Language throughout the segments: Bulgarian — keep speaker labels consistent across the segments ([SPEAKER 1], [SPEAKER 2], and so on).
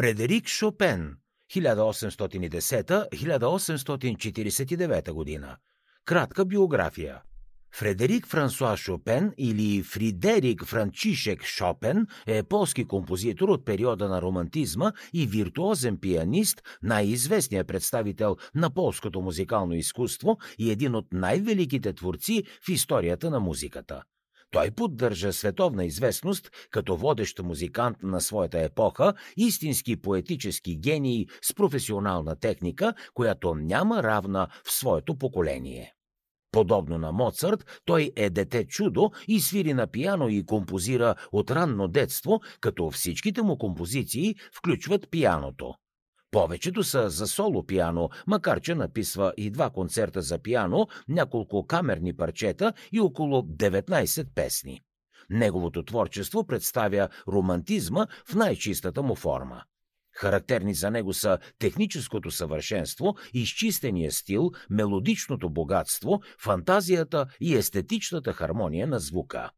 [SPEAKER 1] Фредерик Шопен 1810-1849 година. Кратка биография. Фредерик Франсуа Шопен или Фридерик Франчишек Шопен е полски композитор от периода на романтизма и виртуозен пианист, най-известният представител на полското музикално изкуство и един от най-великите творци в историята на музиката. Той поддържа световна известност като водещ музикант на своята епоха, истински поетически гений с професионална техника, която няма равна в своето поколение. Подобно на Моцарт, той е дете чудо и свири на пиано и композира от ранно детство, като всичките му композиции включват пианото. Повечето са за соло пиано, макар че написва и два концерта за пиано, няколко камерни парчета и около 19 песни. Неговото творчество представя романтизма в най-чистата му форма. Характерни за него са техническото съвършенство, изчистения стил, мелодичното богатство, фантазията и естетичната хармония на звука.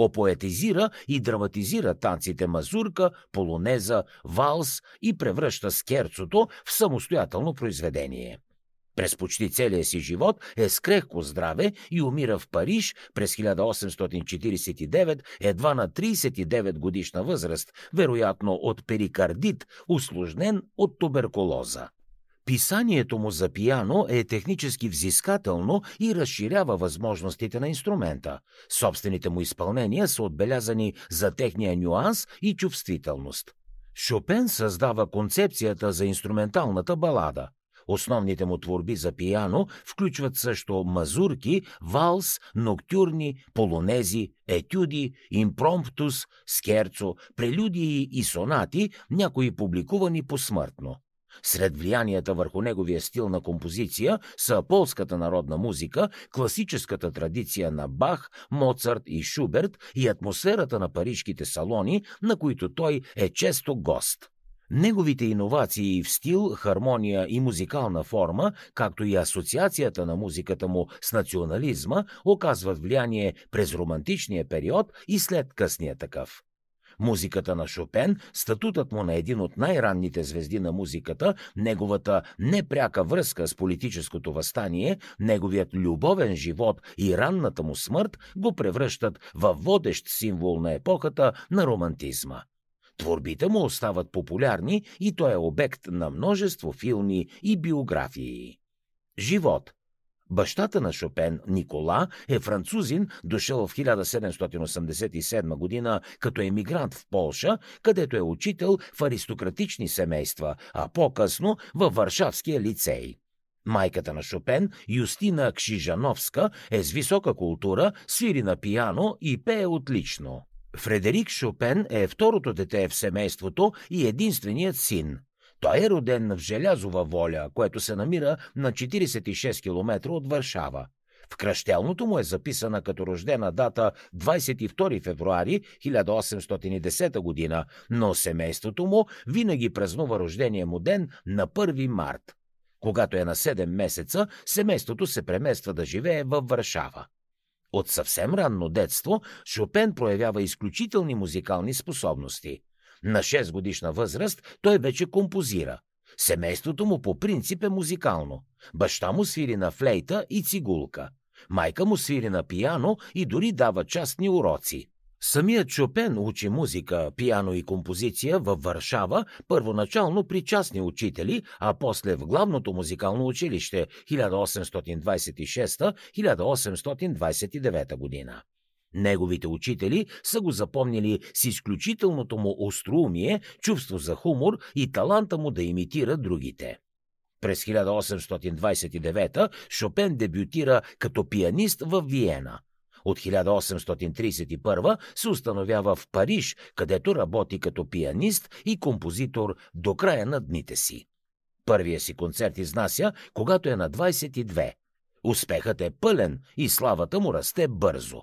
[SPEAKER 1] Опоетизира и драматизира танците мазурка, полонеза, валс и превръща скерцото в самостоятелно произведение. През почти целия си живот е с крехко здраве и умира в Париж през 1849, едва на 39 годишна възраст, вероятно от перикардит, усложнен от туберкулоза. Писанието му за пияно е технически взискателно и разширява възможностите на инструмента. Собствените му изпълнения са отбелязани за техния нюанс и чувствителност. Шопен създава концепцията за инструменталната балада – Основните му творби за пияно включват също мазурки, валс, ноктюрни, полонези, етюди, импромптус, скерцо, прелюдии и сонати, някои публикувани посмъртно. Сред влиянията върху неговия стил на композиция са полската народна музика, класическата традиция на Бах, Моцарт и Шуберт и атмосферата на парижките салони, на които той е често гост. Неговите иновации в стил, хармония и музикална форма, както и асоциацията на музиката му с национализма, оказват влияние през романтичния период и след късния такъв. Музиката на Шопен, статутът му на един от най-ранните звезди на музиката, неговата непряка връзка с политическото възстание, неговият любовен живот и ранната му смърт го превръщат във водещ символ на епохата на романтизма. Творбите му остават популярни и той е обект на множество филми и биографии. Живот Бащата на Шопен, Никола, е французин, дошъл в 1787 година като емигрант в Полша, където е учител в аристократични семейства, а по-късно във Варшавския лицей. Майката на Шопен, Юстина Кшижановска, е с висока култура, свири на пияно и пее отлично. Фредерик Шопен е второто дете в семейството и единственият син. Той е роден в Желязова воля, което се намира на 46 км от Варшава. В кръщелното му е записана като рождена дата 22 февруари 1810 година, но семейството му винаги празнува рождения му ден на 1 март. Когато е на 7 месеца, семейството се премества да живее във Варшава. От съвсем ранно детство Шопен проявява изключителни музикални способности. На 6 годишна възраст той вече композира. Семейството му по принцип е музикално. Баща му свири на флейта и цигулка. Майка му свири на пияно и дори дава частни уроци. Самият Чопен учи музика, пиано и композиция във Варшава, първоначално при частни учители, а после в главното музикално училище 1826-1829 година. Неговите учители са го запомнили с изключителното му остроумие, чувство за хумор и таланта му да имитира другите. През 1829 Шопен дебютира като пианист в Виена – от 1831 се установява в Париж, където работи като пианист и композитор до края на дните си. Първия си концерт изнася, когато е на 22. Успехът е пълен и славата му расте бързо.